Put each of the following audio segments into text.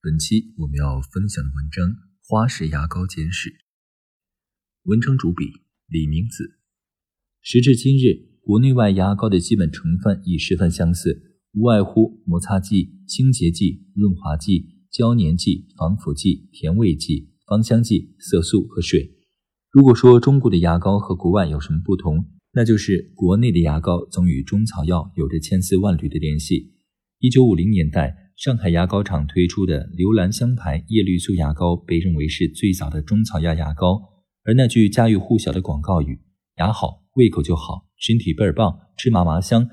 本期我们要分享的文章《花式牙膏简史》，文章主笔李明子。时至今日，国内外牙膏的基本成分已十分相似，无外乎摩擦剂、清洁剂、润滑剂、胶粘剂、防腐剂、甜味剂、芳香剂、色素和水。如果说中国的牙膏和国外有什么不同，那就是国内的牙膏总与中草药有着千丝万缕的联系。一九五零年代，上海牙膏厂推出的刘兰香牌叶绿素牙膏被认为是最早的中草药牙膏，而那句家喻户晓的广告语“牙好，胃口就好，身体倍儿棒，吃嘛嘛香”，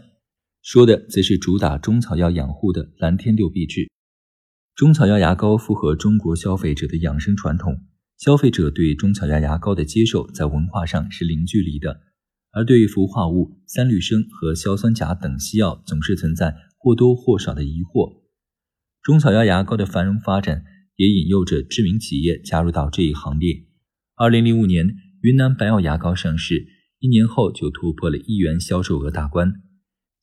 说的则是主打中草药养护的蓝天六必治。中草药牙膏符合中国消费者的养生传统，消费者对中草药牙膏的接受在文化上是零距离的，而对氟化物、三氯生和硝酸钾等西药总是存在。或多或少的疑惑，中草药牙膏的繁荣发展也引诱着知名企业加入到这一行列。二零零五年，云南白药牙膏上市，一年后就突破了亿元销售额大关。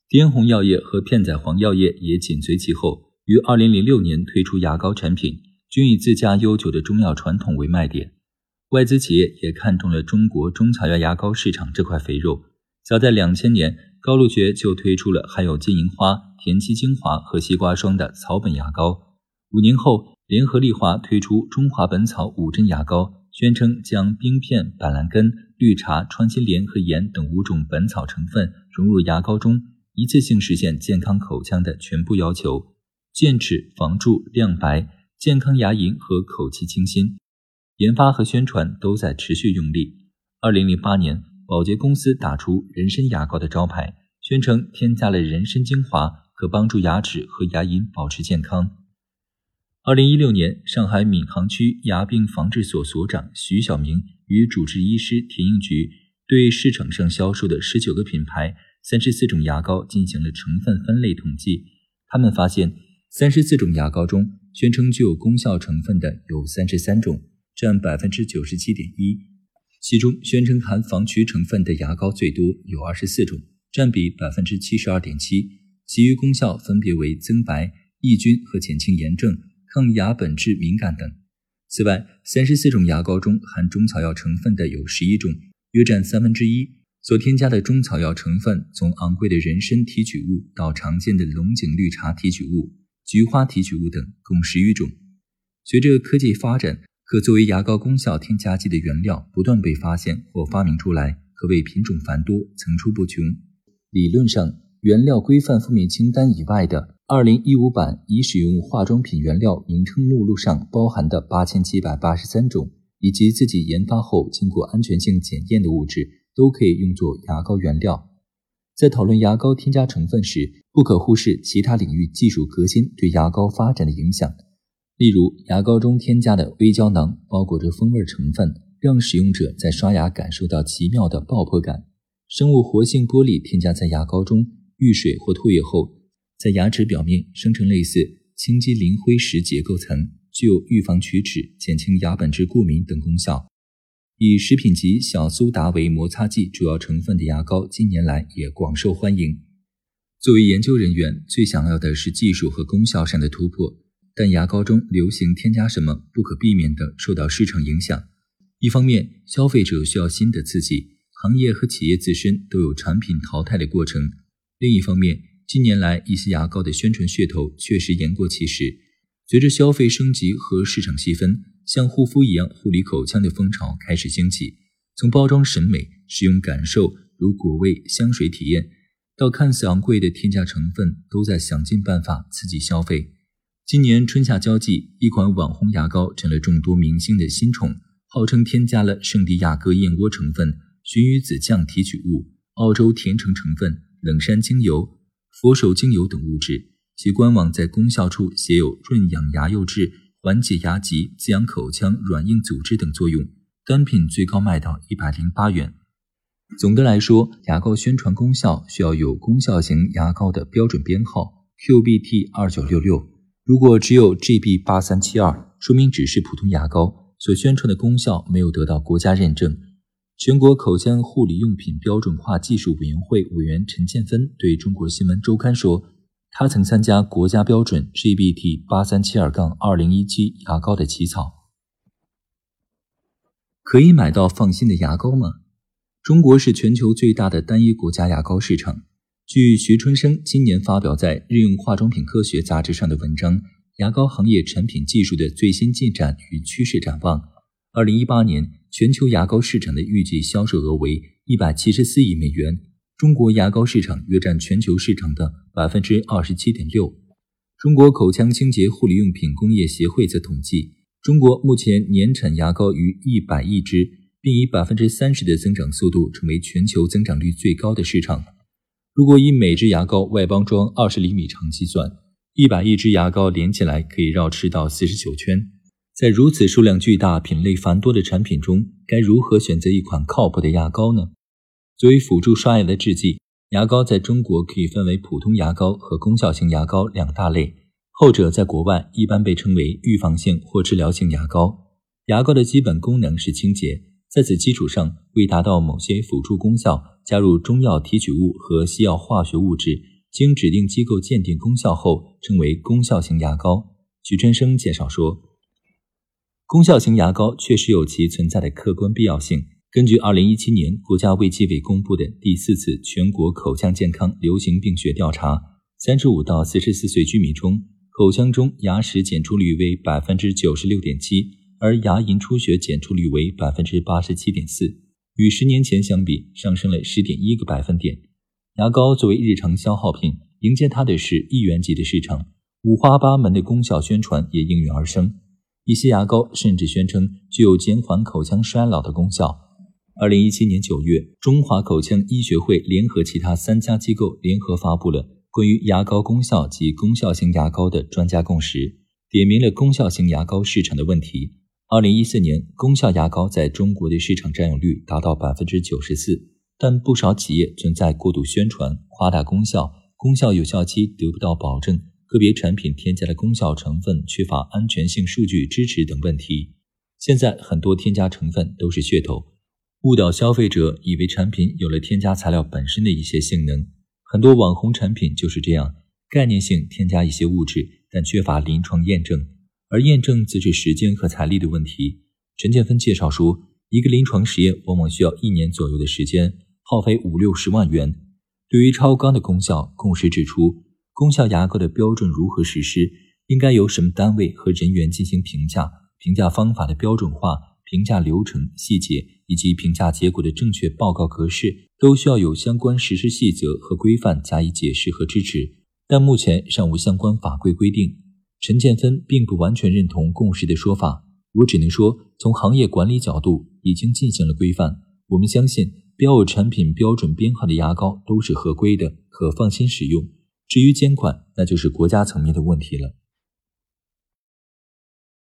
滇红药业和片仔癀药业也紧随其后，于二零零六年推出牙膏产品，均以自家悠久的中药传统为卖点。外资企业也看中了中国中草药牙膏市场这块肥肉。早在两千年，高露洁就推出了含有金银花。田七精华和西瓜霜的草本牙膏，五年后，联合利华推出中华本草五珍牙膏，宣称将冰片、板蓝根、绿茶、穿心莲和盐等五种本草成分融入牙膏中，一次性实现健康口腔的全部要求：健齿、防蛀、亮白、健康牙龈和口气清新。研发和宣传都在持续用力。二零零八年，保洁公司打出人参牙膏的招牌，宣称添加了人参精华。可帮助牙齿和牙龈保持健康。二零一六年，上海闵行区牙病防治所所长徐晓明与主治医师田应菊对市场上销售的十九个品牌、三十四种牙膏进行了成分分类统计。他们发现，三十四种牙膏中，宣称具有功效成分的有三十三种，占百分之九十七点一。其中，宣称含防龋成分的牙膏最多，有二十四种，占比百分之七十二点七。其余功效分别为增白、抑菌和减轻炎症、抗牙本质敏感等。此外，三十四种牙膏中含中草药成分的有十一种，约占三分之一。所添加的中草药成分，从昂贵的人参提取物到常见的龙井绿茶提取物、菊花提取物等，共十余种。随着科技发展，可作为牙膏功效添加剂的原料不断被发现或发明出来，可谓品种繁多、层出不穷。理论上，原料规范负面清单以外的二零一五版已使用化妆品原料名称目录上包含的八千七百八十三种，以及自己研发后经过安全性检验的物质，都可以用作牙膏原料。在讨论牙膏添加成分时，不可忽视其他领域技术革新对牙膏发展的影响。例如，牙膏中添加的微胶囊包裹着风味成分，让使用者在刷牙感受到奇妙的爆破感。生物活性玻璃添加在牙膏中。遇水或唾液后，在牙齿表面生成类似清基磷灰石结构层，具有预防龋齿、减轻牙本质过敏等功效。以食品级小苏打为摩擦剂主要成分的牙膏，近年来也广受欢迎。作为研究人员，最想要的是技术和功效上的突破，但牙膏中流行添加什么，不可避免地受到市场影响。一方面，消费者需要新的刺激，行业和企业自身都有产品淘汰的过程。另一方面，近年来一些牙膏的宣传噱头确实言过其实。随着消费升级和市场细分，像护肤一样护理口腔的风潮开始兴起。从包装审美、使用感受如果味、香水体验，到看似昂贵的添加成分，都在想尽办法刺激消费。今年春夏交际，一款网红牙膏成了众多明星的新宠，号称添加了圣地亚哥燕窝成分、鲟鱼子酱提取物、澳洲甜橙成分。冷杉精油、佛手精油等物质，其官网在功效处写有润养牙釉质缓解牙疾、滋养口腔软硬组织等作用，单品最高卖到一百零八元。总的来说，牙膏宣传功效需要有功效型牙膏的标准编号 QBT 二九六六。如果只有 GB 八三七二，说明只是普通牙膏，所宣传的功效没有得到国家认证。全国口腔护理用品标准化技术委员会委员陈建芬对中国新闻周刊说：“他曾参加国家标准 GBT 八三七二杠二零一七牙膏的起草。可以买到放心的牙膏吗？”中国是全球最大的单一国家牙膏市场。据徐春生今年发表在《日用化妆品科学》杂志上的文章《牙膏行业产品技术的最新进展与趋势展望》，二零一八年全球牙膏市场的预计销售额为一百七十四亿美元，中国牙膏市场约占全球市场的百分之二十七点六。中国口腔清洁护理用品工业协会则统计，中国目前年产牙膏逾一百亿支。并以百分之三十的增长速度成为全球增长率最高的市场。如果以每支牙膏外包装二十厘米长计算，一百亿支牙膏连起来可以绕吃到四十九圈。在如此数量巨大、品类繁多的产品中，该如何选择一款靠谱的牙膏呢？作为辅助刷牙的制剂，牙膏在中国可以分为普通牙膏和功效型牙膏两大类。后者在国外一般被称为预防性或治疗性牙膏。牙膏的基本功能是清洁。在此基础上，为达到某些辅助功效，加入中药提取物和西药化学物质，经指定机构鉴定功效后，称为功效型牙膏。徐春生介绍说，功效型牙膏确实有其存在的客观必要性。根据2017年国家卫计委公布的第四次全国口腔健康流行病学调查，35到44岁居民中，口腔中牙石检出率为百分之九十六点七。而牙龈出血检出率为百分之八十七点四，与十年前相比上升了十点一个百分点。牙膏作为日常消耗品，迎接它的是亿元级的市场，五花八门的功效宣传也应运而生。一些牙膏甚至宣称具有减缓口腔衰老的功效。二零一七年九月，中华口腔医学会联合其他三家机构联合发布了关于牙膏功效及功效型牙膏的专家共识，点明了功效型牙膏市场的问题。二零一四年，功效牙膏在中国的市场占有率达到百分之九十四，但不少企业存在过度宣传、夸大功效、功效有效期得不到保证、个别产品添加的功效成分缺乏安全性数据支持等问题。现在很多添加成分都是噱头，误导消费者以为产品有了添加材料本身的一些性能。很多网红产品就是这样，概念性添加一些物质，但缺乏临床验证。而验证则是时间和财力的问题。陈建芬介绍说，一个临床实验往往需要一年左右的时间，耗费五六十万元。对于超纲的功效，共识指出，功效牙膏的标准如何实施，应该由什么单位和人员进行评价，评价方法的标准化、评价流程细节以及评价结果的正确报告格式，都需要有相关实施细则和规范加以解释和支持。但目前尚无相关法规规定。陈建芬并不完全认同共识的说法，我只能说，从行业管理角度已经进行了规范。我们相信，标有产品标准编号的牙膏都是合规的，可放心使用。至于监管，那就是国家层面的问题了。